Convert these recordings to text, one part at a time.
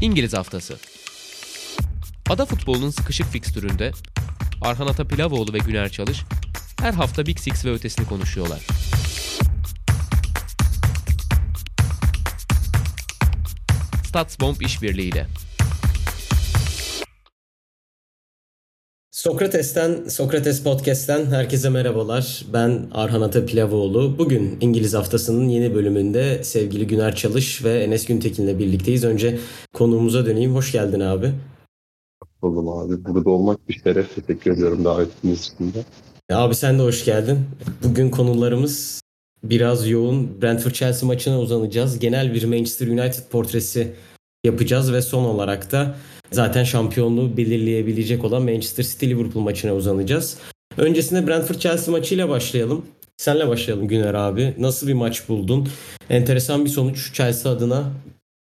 İngiliz Haftası Ada futbolunun sıkışık fikstüründe Arhan Atapilavoğlu ve Güner Çalış her hafta Big Six ve ötesini konuşuyorlar. Statsbomb işbirliğiyle. Sokrates'ten, Sokrates Podcast'ten herkese merhabalar. Ben Arhan Atapilavoğlu. Bugün İngiliz Haftası'nın yeni bölümünde sevgili Güner Çalış ve Enes Güntekin'le birlikteyiz. Önce konuğumuza döneyim. Hoş geldin abi. Oğlum abi burada olmak bir şeref. Teşekkür ediyorum davetiniz için de. Abi sen de hoş geldin. Bugün konularımız biraz yoğun. Brentford Chelsea maçına uzanacağız. Genel bir Manchester United portresi yapacağız ve son olarak da zaten şampiyonluğu belirleyebilecek olan Manchester City Liverpool maçına uzanacağız. Öncesinde Brentford Chelsea maçıyla başlayalım. Senle başlayalım Güner abi. Nasıl bir maç buldun? Enteresan bir sonuç Chelsea adına.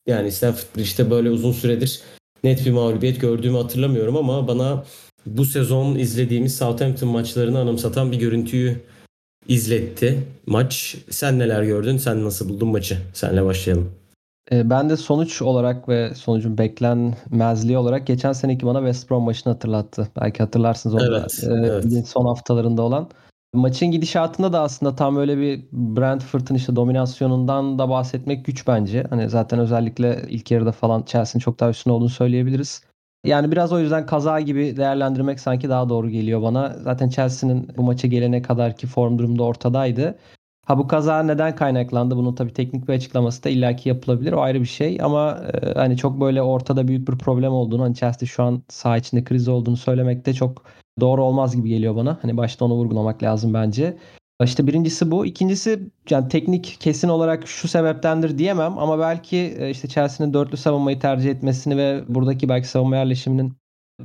Yani Stamford Bridge'de böyle uzun süredir net bir mağlubiyet gördüğümü hatırlamıyorum ama bana bu sezon izlediğimiz Southampton maçlarını anımsatan bir görüntüyü izletti maç. Sen neler gördün? Sen nasıl buldun maçı? Senle başlayalım. Ee, ben de sonuç olarak ve sonucun beklenmezliği olarak geçen seneki bana West Brom maçını hatırlattı. Belki hatırlarsınız onu evet, da. Ee, evet. Son haftalarında olan. Maçın gidişatında da aslında tam öyle bir Brentford'un işte dominasyonundan da bahsetmek güç bence. Hani zaten özellikle ilk yarıda falan Chelsea'nin çok daha üstüne olduğunu söyleyebiliriz. Yani biraz o yüzden kaza gibi değerlendirmek sanki daha doğru geliyor bana. Zaten Chelsea'nin bu maça gelene kadar ki form durumda ortadaydı. Ha bu kaza neden kaynaklandı? Bunun tabii teknik bir açıklaması da illaki yapılabilir. O ayrı bir şey ama e, hani çok böyle ortada büyük bir problem olduğunu, hani Chelsea şu an saha içinde kriz olduğunu söylemek de çok doğru olmaz gibi geliyor bana. Hani başta onu vurgulamak lazım bence. İşte birincisi bu. İkincisi yani teknik kesin olarak şu sebeptendir diyemem ama belki e, işte Chelsea'nin dörtlü savunmayı tercih etmesini ve buradaki belki savunma yerleşiminin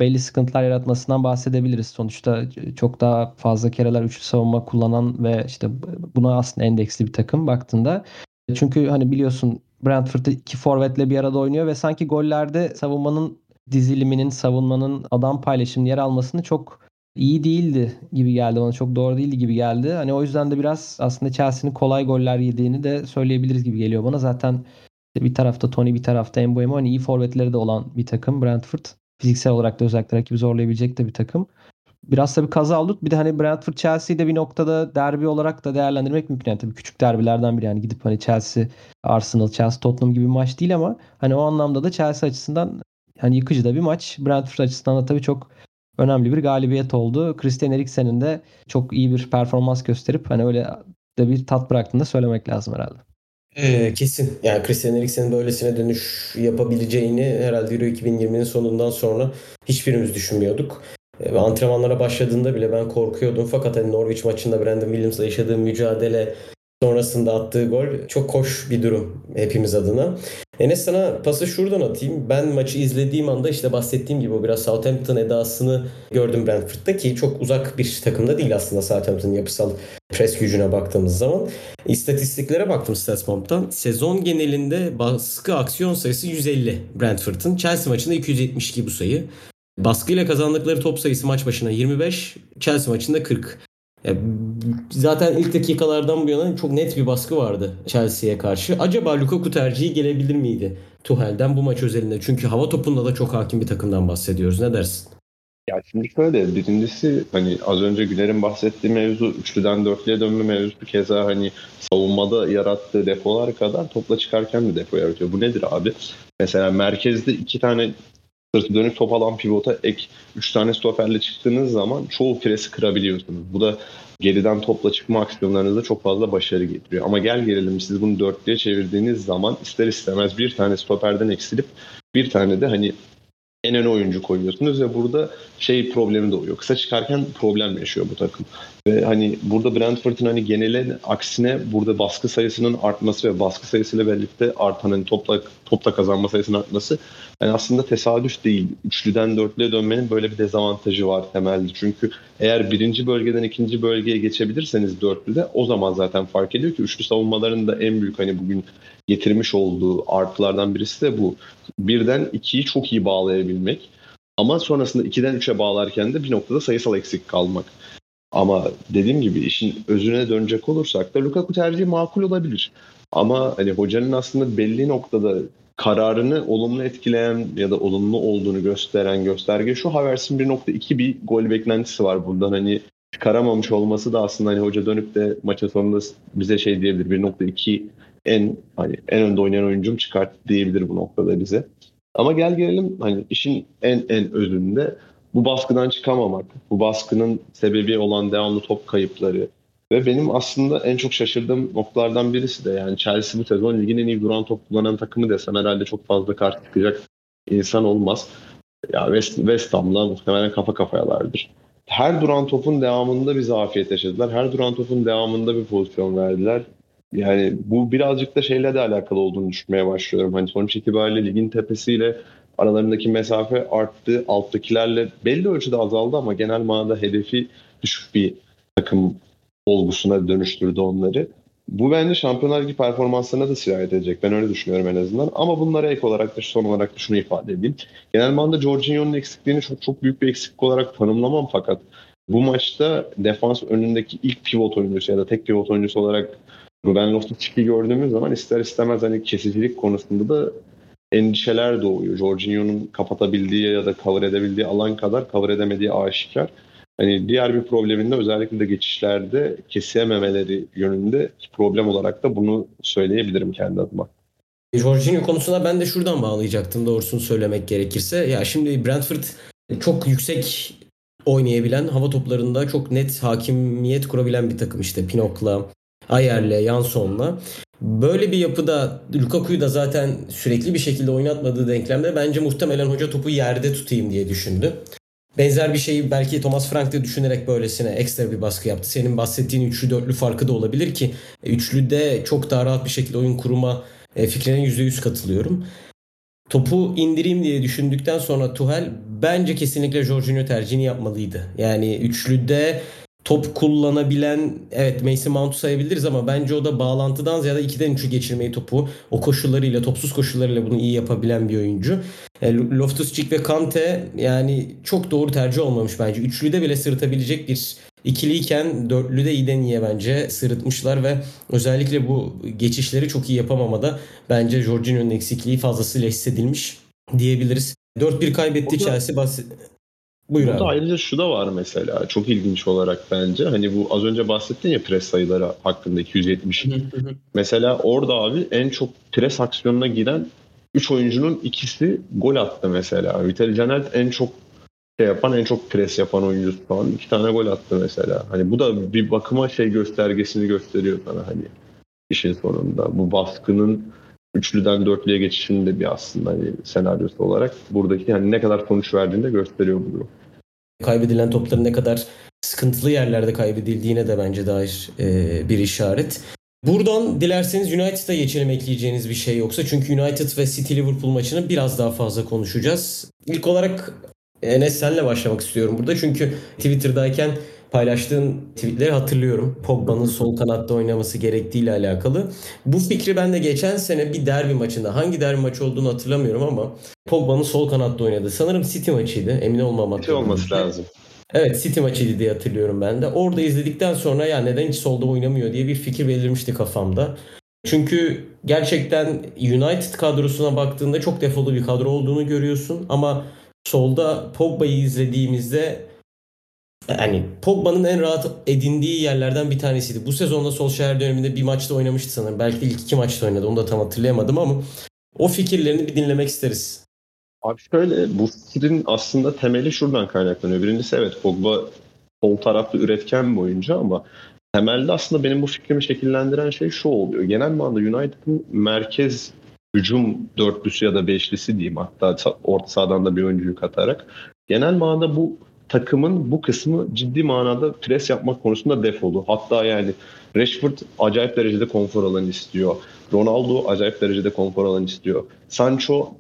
belli sıkıntılar yaratmasından bahsedebiliriz. Sonuçta çok daha fazla kereler üçlü savunma kullanan ve işte buna aslında endeksli bir takım baktığında. Çünkü hani biliyorsun Brentford iki forvetle bir arada oynuyor ve sanki gollerde savunmanın diziliminin, savunmanın adam paylaşımının yer almasını çok iyi değildi gibi geldi bana. Çok doğru değildi gibi geldi. Hani o yüzden de biraz aslında Chelsea'nin kolay goller yediğini de söyleyebiliriz gibi geliyor bana. Zaten bir tarafta Tony bir tarafta Mbeumo hani iyi forvetleri de olan bir takım Brentford. Fiziksel olarak da özellikle rakibi zorlayabilecek de bir takım. Biraz tabii kaza olduk. Bir de hani Brentford Chelsea'yi de bir noktada derbi olarak da değerlendirmek mümkün. Yani tabii küçük derbilerden biri yani gidip hani Chelsea, Arsenal, Chelsea, Tottenham gibi bir maç değil ama hani o anlamda da Chelsea açısından hani yıkıcı da bir maç. Brentford açısından da tabii çok önemli bir galibiyet oldu. Christian Eriksen'in de çok iyi bir performans gösterip hani öyle de bir tat bıraktığını da söylemek lazım herhalde. Ee, kesin. Yani Christian Eriksen'in böylesine dönüş yapabileceğini herhalde Euro 2020'nin sonundan sonra hiçbirimiz düşünmüyorduk. Ee, antrenmanlara başladığında bile ben korkuyordum. Fakat hani Norwich maçında Brandon Williams'la yaşadığı mücadele sonrasında attığı gol çok hoş bir durum hepimiz adına. Enes sana pası şuradan atayım. Ben maçı izlediğim anda işte bahsettiğim gibi o biraz Southampton edasını gördüm Brentford'da ki çok uzak bir takımda değil aslında Southampton'ın yapısal pres gücüne baktığımız zaman. İstatistiklere baktım Statsbomb'dan. Sezon genelinde baskı aksiyon sayısı 150 Brentford'ın. Chelsea maçında 272 bu sayı. Baskıyla kazandıkları top sayısı maç başına 25, Chelsea maçında 40. Ya, zaten ilk dakikalardan bu yana çok net bir baskı vardı Chelsea'ye karşı. Acaba Lukaku tercihi gelebilir miydi Tuhel'den bu maç özelinde? Çünkü hava topunda da çok hakim bir takımdan bahsediyoruz. Ne dersin? Ya şimdi şöyle birincisi hani az önce Güler'in bahsettiği mevzu üçlüden dörtlüye dönme mevzusu keza hani savunmada yarattığı defolar kadar topla çıkarken de depo yaratıyor. Bu nedir abi? Mesela merkezde iki tane sırtı dönük top alan pivota ek 3 tane stoperle çıktığınız zaman çoğu presi kırabiliyorsunuz. Bu da geriden topla çıkma aksiyonlarınızda çok fazla başarı getiriyor. Ama gel gelelim siz bunu dörtlüye çevirdiğiniz zaman ister istemez bir tane stoperden eksilip bir tane de hani en ön oyuncu koyuyorsunuz ve burada şey problemi doğuyor. Kısa çıkarken problem yaşıyor bu takım. Ve hani burada Brentford'un hani genele aksine burada baskı sayısının artması ve baskı sayısıyla birlikte artan hani topla, topla kazanma sayısının artması yani aslında tesadüf değil. Üçlüden dörtlüye dönmenin böyle bir dezavantajı var temelde. Çünkü eğer birinci bölgeden ikinci bölgeye geçebilirseniz dörtlüde o zaman zaten fark ediyor ki üçlü savunmaların da en büyük hani bugün getirmiş olduğu artılardan birisi de bu. Birden ikiyi çok iyi bağlayabilmek. Ama sonrasında 2'den 3'e bağlarken de bir noktada sayısal eksik kalmak. Ama dediğim gibi işin özüne dönecek olursak da Lukaku tercihi makul olabilir. Ama hani hocanın aslında belli noktada kararını olumlu etkileyen ya da olumlu olduğunu gösteren gösterge şu Havertz'in 1.2 bir gol beklentisi var buradan hani çıkaramamış olması da aslında hani hoca dönüp de maçın sonunda bize şey diyebilir 1.2 en hani en önde oynayan oyuncum çıkart diyebilir bu noktada bize. Ama gel gelelim hani işin en en özünde bu baskıdan çıkamamak, bu baskının sebebi olan devamlı top kayıpları ve benim aslında en çok şaşırdığım noktalardan birisi de yani Chelsea bu sezon ligin en iyi duran top kullanan takımı desem herhalde çok fazla karşı çıkacak insan olmaz. Ya West, West Ham'la muhtemelen kafa kafayalardır. Her duran topun devamında bir zafiyet yaşadılar. Her duran topun devamında bir pozisyon verdiler. Yani bu birazcık da şeyle de alakalı olduğunu düşünmeye başlıyorum. Hani sonuç itibariyle ligin tepesiyle aralarındaki mesafe arttı. Alttakilerle belli ölçüde azaldı ama genel manada hedefi düşük bir takım olgusuna dönüştürdü onları. Bu bence Şampiyonlar Ligi performanslarına da sirayet edecek. Ben öyle düşünüyorum en azından. Ama bunlara ek olarak da son olarak da şunu ifade edeyim. Genel manada Jorginho'nun eksikliğini çok çok büyük bir eksiklik olarak tanımlamam fakat bu maçta defans önündeki ilk pivot oyuncusu ya da tek pivot oyuncusu olarak Ruben Loftus-Cheek'i gördüğümüz zaman ister istemez hani kesicilik konusunda da endişeler doğuyor. Jorginho'nun kapatabildiği ya da cover edebildiği alan kadar cover edemediği aşikar. Hani diğer bir probleminde özellikle de geçişlerde kesememeleri yönünde problem olarak da bunu söyleyebilirim kendi adıma. Jorginho konusuna ben de şuradan bağlayacaktım doğrusunu söylemek gerekirse. Ya şimdi Brentford çok yüksek oynayabilen, hava toplarında çok net hakimiyet kurabilen bir takım işte Pinok'la, Ayer'le, Janson'la. Böyle bir yapıda Lukaku'yu da zaten sürekli bir şekilde oynatmadığı denklemde bence muhtemelen hoca topu yerde tutayım diye düşündü. Benzer bir şeyi belki Thomas Frank de düşünerek böylesine ekstra bir baskı yaptı. Senin bahsettiğin üçlü dörtlü farkı da olabilir ki e, üçlüde çok daha rahat bir şekilde oyun kurma e, fikrine %100 katılıyorum. Topu indireyim diye düşündükten sonra Tuhel bence kesinlikle Jorginho tercihini yapmalıydı. Yani üçlüde top kullanabilen evet Mason Mount'u sayabiliriz ama bence o da bağlantıdan ziyade 2'den 3'ü geçirmeyi topu o koşullarıyla topsuz koşullarıyla bunu iyi yapabilen bir oyuncu. E, Loftus-Cheek ve Kante yani çok doğru tercih olmamış bence. Üçlüde bile sırıtabilecek bir ikiliyken dörtlüde iyiden iyiye bence sırıtmışlar ve özellikle bu geçişleri çok iyi yapamamada bence Jorginho'nun eksikliği fazlasıyla hissedilmiş diyebiliriz. 4-1 kaybetti Chelsea. Bahs- Buyur Burada abi. ayrıca şu da var mesela çok ilginç olarak bence. Hani bu az önce bahsettin ya pres sayıları hakkında 270. mesela orada abi en çok pres aksiyonuna giren 3 oyuncunun ikisi gol attı mesela. Vitali Canet en çok şey yapan, en çok pres yapan oyuncu falan. iki tane gol attı mesela. Hani bu da bir bakıma şey göstergesini gösteriyor sana hani işin sonunda. Bu baskının üçlüden dörtlüye geçişinin de bir aslında hani senaryosu olarak buradaki hani ne kadar sonuç verdiğini de gösteriyor bu. Kaybedilen topların ne kadar sıkıntılı yerlerde kaybedildiğine de bence dair e, bir işaret. Buradan dilerseniz United'a geçelim ekleyeceğiniz bir şey yoksa. Çünkü United ve City Liverpool maçını biraz daha fazla konuşacağız. İlk olarak Enes senle başlamak istiyorum burada. Çünkü Twitter'dayken paylaştığın tweetleri hatırlıyorum. Pogba'nın sol kanatta oynaması gerektiğiyle alakalı. Bu fikri ben de geçen sene bir derbi maçında hangi derbi maçı olduğunu hatırlamıyorum ama Pogba'nın sol kanatta oynadı. Sanırım City maçıydı. Emin olmamak City olması lazım. Evet City maçıydı diye hatırlıyorum ben de. Orada izledikten sonra ya neden hiç solda oynamıyor diye bir fikir belirmişti kafamda. Çünkü gerçekten United kadrosuna baktığında çok defolu bir kadro olduğunu görüyorsun ama solda Pogba'yı izlediğimizde yani Pogba'nın en rahat edindiği yerlerden bir tanesiydi. Bu sezonda Solskjaer döneminde bir maçta oynamıştı sanırım. Belki de ilk iki maçta oynadı. Onu da tam hatırlayamadım ama o fikirlerini bir dinlemek isteriz. Abi şöyle bu fikrin aslında temeli şuradan kaynaklanıyor. Birincisi evet Pogba sol taraflı üretken bir oyuncu ama temelde aslında benim bu fikrimi şekillendiren şey şu oluyor. Genel manada United'ın merkez hücum dörtlüsü ya da beşlisi diyeyim hatta orta sahadan da bir oyuncuyu katarak genel manada bu takımın bu kısmı ciddi manada pres yapmak konusunda defolu. Hatta yani Rashford acayip derecede konfor alanı istiyor. Ronaldo acayip derecede konfor alanı istiyor. Sancho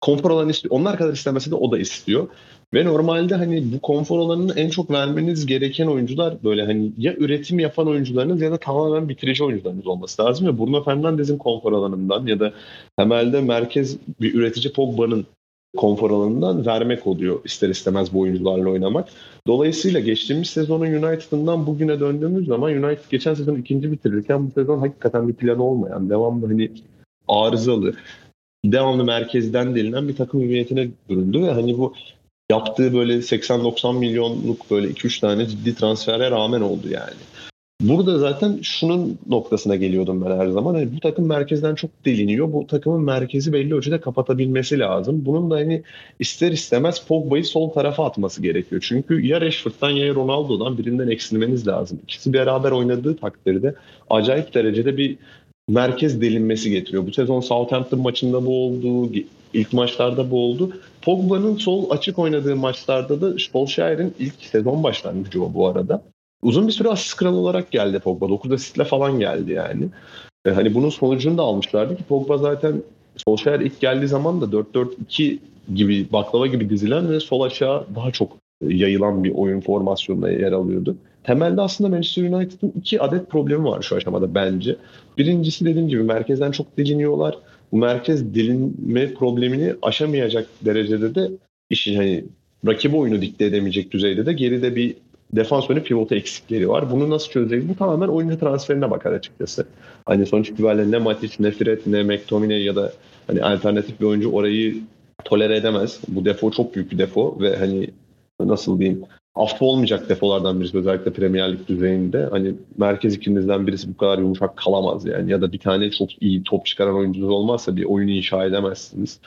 konfor alanı istiyor. Onlar kadar istemese de o da istiyor. Ve normalde hani bu konfor alanını en çok vermeniz gereken oyuncular böyle hani ya üretim yapan oyuncularınız ya da tamamen bitirici oyuncularınız olması lazım. Ve Bruno Fernandes'in konfor alanından ya da temelde merkez bir üretici Pogba'nın konfor alanından vermek oluyor ister istemez bu oyuncularla oynamak. Dolayısıyla geçtiğimiz sezonun United'ından bugüne döndüğümüz zaman United geçen sezon ikinci bitirirken bu sezon hakikaten bir planı olmayan, devamlı hani arızalı, devamlı merkezden delinen bir takım hüviyetine büründü ve hani bu yaptığı böyle 80-90 milyonluk böyle 2-3 tane ciddi transfere rağmen oldu yani. Burada zaten şunun noktasına geliyordum ben her zaman. Yani bu takım merkezden çok deliniyor. Bu takımın merkezi belli ölçüde kapatabilmesi lazım. Bunun da hani ister istemez Pogba'yı sol tarafa atması gerekiyor. Çünkü ya Rashford'dan ya Ronaldo'dan birinden eksilmeniz lazım. İkisi beraber oynadığı takdirde acayip derecede bir merkez delinmesi getiriyor. Bu sezon Southampton maçında bu oldu. ilk maçlarda bu oldu. Pogba'nın sol açık oynadığı maçlarda da Solskjaer'in ilk sezon başlangıcı o bu arada. Uzun bir süre asist kralı olarak geldi Pogba. 9 asistle falan geldi yani. E, hani bunun sonucunu da almışlardı ki Pogba zaten Solskjaer ilk geldiği zaman da 4-4-2 gibi baklava gibi dizilen ve sol aşağı daha çok yayılan bir oyun formasyonunda yer alıyordu. Temelde aslında Manchester United'ın iki adet problemi var şu aşamada bence. Birincisi dediğim gibi merkezden çok deliniyorlar. Bu merkez delinme problemini aşamayacak derecede de işin hani rakibi oyunu dikte edemeyecek düzeyde de geride bir defans önü pivotu eksikleri var. Bunu nasıl çözeceğiz? Bu tamamen oyuncu transferine bakar açıkçası. Hani sonuç itibariyle ne Matic, ne Fred, ne McTominay ya da hani alternatif bir oyuncu orayı tolere edemez. Bu defo çok büyük bir defo ve hani nasıl diyeyim affı olmayacak defolardan birisi özellikle Premier Lig düzeyinde. Hani merkez ikinizden birisi bu kadar yumuşak kalamaz yani ya da bir tane çok iyi top çıkaran oyuncunuz olmazsa bir oyunu inşa edemezsiniz.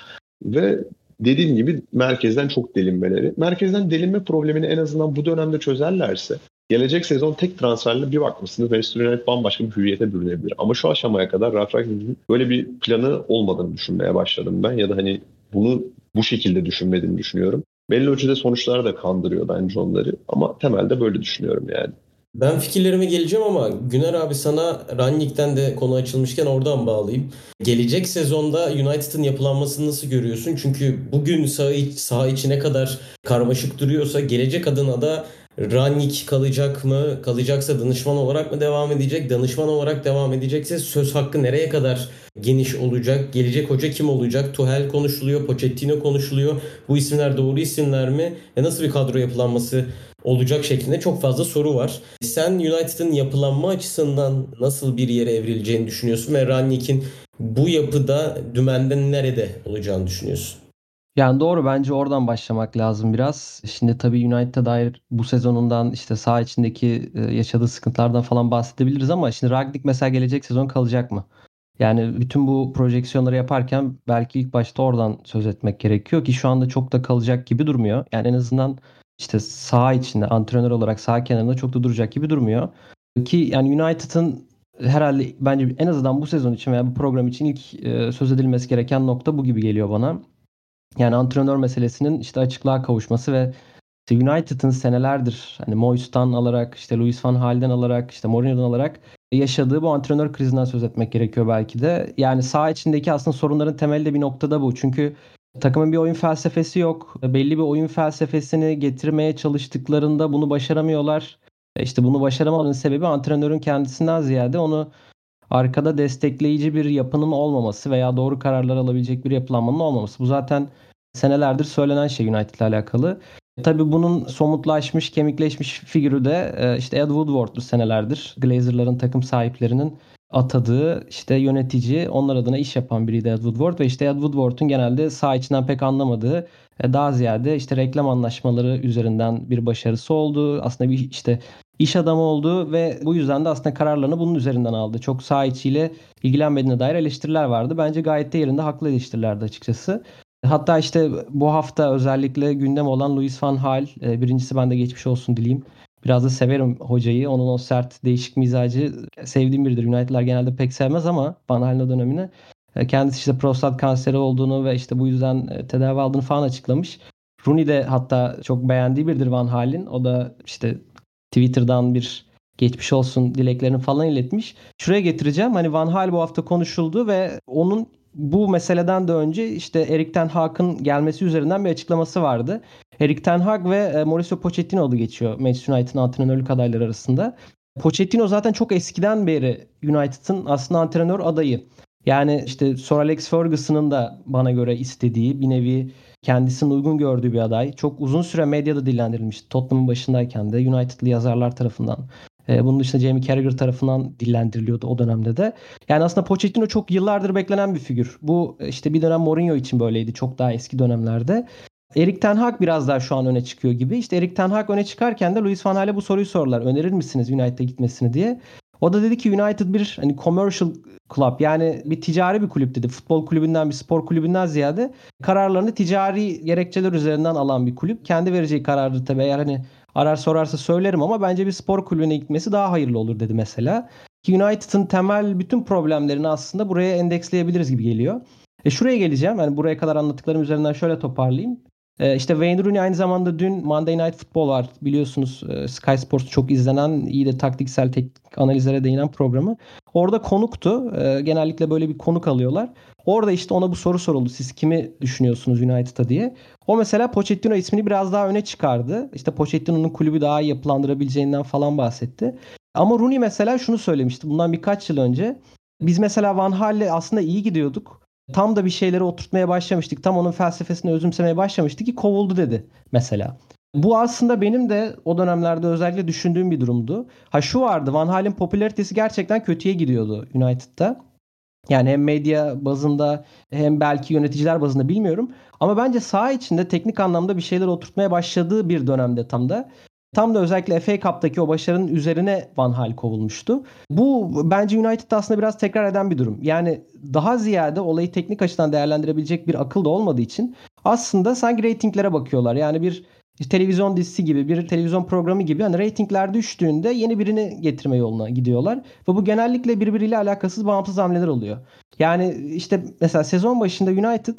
Ve dediğim gibi merkezden çok delinmeleri. Merkezden delinme problemini en azından bu dönemde çözerlerse gelecek sezon tek transferle bir bakmışsınız Manchester United bambaşka bir hüviyete bürünebilir. Ama şu aşamaya kadar Ralf Rangnick'in böyle bir planı olmadığını düşünmeye başladım ben. Ya da hani bunu bu şekilde düşünmediğini düşünüyorum. Belli ölçüde sonuçlar da kandırıyor bence onları. Ama temelde böyle düşünüyorum yani. Ben fikirlerime geleceğim ama Güner abi sana Rannik'ten de konu açılmışken oradan bağlayayım. Gelecek sezonda United'ın yapılanmasını nasıl görüyorsun? Çünkü bugün saha, saha içi ne kadar karmaşık duruyorsa gelecek adına da Rannik kalacak mı? Kalacaksa danışman olarak mı devam edecek? Danışman olarak devam edecekse söz hakkı nereye kadar geniş olacak? Gelecek hoca kim olacak? Tuhel konuşuluyor, Pochettino konuşuluyor. Bu isimler doğru isimler mi? Ve nasıl bir kadro yapılanması olacak şeklinde çok fazla soru var. Sen United'ın yapılanma açısından nasıl bir yere evrileceğini düşünüyorsun ve Rangnick'in bu yapıda dümenden nerede olacağını düşünüyorsun? Yani doğru bence oradan başlamak lazım biraz. Şimdi tabii United'a dair bu sezonundan işte saha içindeki e, yaşadığı sıkıntılardan falan bahsedebiliriz ama şimdi Ragnik mesela gelecek sezon kalacak mı? Yani bütün bu projeksiyonları yaparken belki ilk başta oradan söz etmek gerekiyor ki şu anda çok da kalacak gibi durmuyor. Yani en azından işte saha içinde antrenör olarak saha kenarında çok da duracak gibi durmuyor. Ki yani United'ın herhalde bence en azından bu sezon için veya bu program için ilk e, söz edilmesi gereken nokta bu gibi geliyor bana. Yani antrenör meselesinin işte açıklığa kavuşması ve işte United'ın senelerdir hani Moyes'tan alarak işte Luis van Gaal'den alarak işte Mourinho'dan alarak yaşadığı bu antrenör krizinden söz etmek gerekiyor belki de. Yani saha içindeki aslında sorunların temeli de bir noktada bu. Çünkü takımın bir oyun felsefesi yok. Belli bir oyun felsefesini getirmeye çalıştıklarında bunu başaramıyorlar. İşte bunu başaramamanın sebebi antrenörün kendisinden ziyade onu arkada destekleyici bir yapının olmaması veya doğru kararlar alabilecek bir yapılanmanın olmaması. Bu zaten senelerdir söylenen şey United ile alakalı. Tabii bunun somutlaşmış, kemikleşmiş figürü de e, işte Ed Woodward'lu senelerdir. Glazer'ların takım sahiplerinin atadığı işte yönetici, onlar adına iş yapan biriydi Ed Woodward ve işte Ed Woodward'un genelde sağ içinden pek anlamadığı e, daha ziyade işte reklam anlaşmaları üzerinden bir başarısı oldu. Aslında bir işte iş adamı oldu ve bu yüzden de aslında kararlarını bunun üzerinden aldı. Çok sağ içiyle ilgilenmediğine dair eleştiriler vardı. Bence gayet de yerinde haklı eleştirilerdi açıkçası. Hatta işte bu hafta özellikle gündem olan Luis van Gaal. E, birincisi ben de geçmiş olsun dileyim. Biraz da severim hocayı. Onun o sert, değişik mizacı sevdiğim biridir. United'lar genelde pek sevmez ama Van Haal'in dönemine. Kendisi işte prostat kanseri olduğunu ve işte bu yüzden e, tedavi aldığını falan açıklamış. Rooney de hatta çok beğendiği biridir Van Haal'in. O da işte Twitter'dan bir geçmiş olsun dileklerini falan iletmiş. Şuraya getireceğim. Hani Van Hal bu hafta konuşuldu ve onun bu meseleden de önce işte Erik Ten Hag'ın gelmesi üzerinden bir açıklaması vardı. Erik Ten Hag ve e, Mauricio Pochettino adı geçiyor Manchester United'ın antrenörlük adayları arasında. Pochettino zaten çok eskiden beri United'ın aslında antrenör adayı. Yani işte Sir Alex Ferguson'ın da bana göre istediği bir nevi kendisinin uygun gördüğü bir aday. Çok uzun süre medyada dillendirilmiş Tottenham'ın başındayken de United'lı yazarlar tarafından E, bunun dışında Jamie Carragher tarafından dillendiriliyordu o dönemde de. Yani aslında Pochettino çok yıllardır beklenen bir figür. Bu işte bir dönem Mourinho için böyleydi çok daha eski dönemlerde. Erik Ten Hag biraz daha şu an öne çıkıyor gibi. İşte Erik Ten Hag öne çıkarken de Luis Van Gaal'e bu soruyu sordular. Önerir misiniz United'a gitmesini diye. O da dedi ki United bir hani commercial club yani bir ticari bir kulüp dedi. Futbol kulübünden bir spor kulübünden ziyade kararlarını ticari gerekçeler üzerinden alan bir kulüp. Kendi vereceği kararı tabii eğer hani arar sorarsa söylerim ama bence bir spor kulübüne gitmesi daha hayırlı olur dedi mesela. Ki United'ın temel bütün problemlerini aslında buraya endeksleyebiliriz gibi geliyor. E şuraya geleceğim. Yani buraya kadar anlattıklarım üzerinden şöyle toparlayayım. Ee, işte Wayne Rooney aynı zamanda dün Monday Night Football var biliyorsunuz e, Sky Sports çok izlenen iyi de taktiksel teknik analizlere değinen programı. Orada konuktu. Ee, genellikle böyle bir konuk alıyorlar. Orada işte ona bu soru soruldu. Siz kimi düşünüyorsunuz United'a diye. O mesela Pochettino ismini biraz daha öne çıkardı. İşte Pochettino'nun kulübü daha iyi yapılandırabileceğinden falan bahsetti. Ama Rooney mesela şunu söylemişti bundan birkaç yıl önce. Biz mesela Van Hal'le aslında iyi gidiyorduk. Tam da bir şeyleri oturtmaya başlamıştık. Tam onun felsefesini özümsemeye başlamıştık ki kovuldu dedi mesela. Bu aslında benim de o dönemlerde özellikle düşündüğüm bir durumdu. Ha şu vardı Van Hal'in popülaritesi gerçekten kötüye gidiyordu United'da. Yani hem medya bazında hem belki yöneticiler bazında bilmiyorum. Ama bence saha içinde teknik anlamda bir şeyler oturtmaya başladığı bir dönemde tam da. Tam da özellikle FA Cup'taki o başarının üzerine Van Hal kovulmuştu. Bu bence United'da aslında biraz tekrar eden bir durum. Yani daha ziyade olayı teknik açıdan değerlendirebilecek bir akıl da olmadığı için aslında sanki reytinglere bakıyorlar. Yani bir televizyon dizisi gibi bir televizyon programı gibi hani reytingler düştüğünde yeni birini getirme yoluna gidiyorlar. Ve bu genellikle birbiriyle alakasız bağımsız hamleler oluyor. Yani işte mesela sezon başında United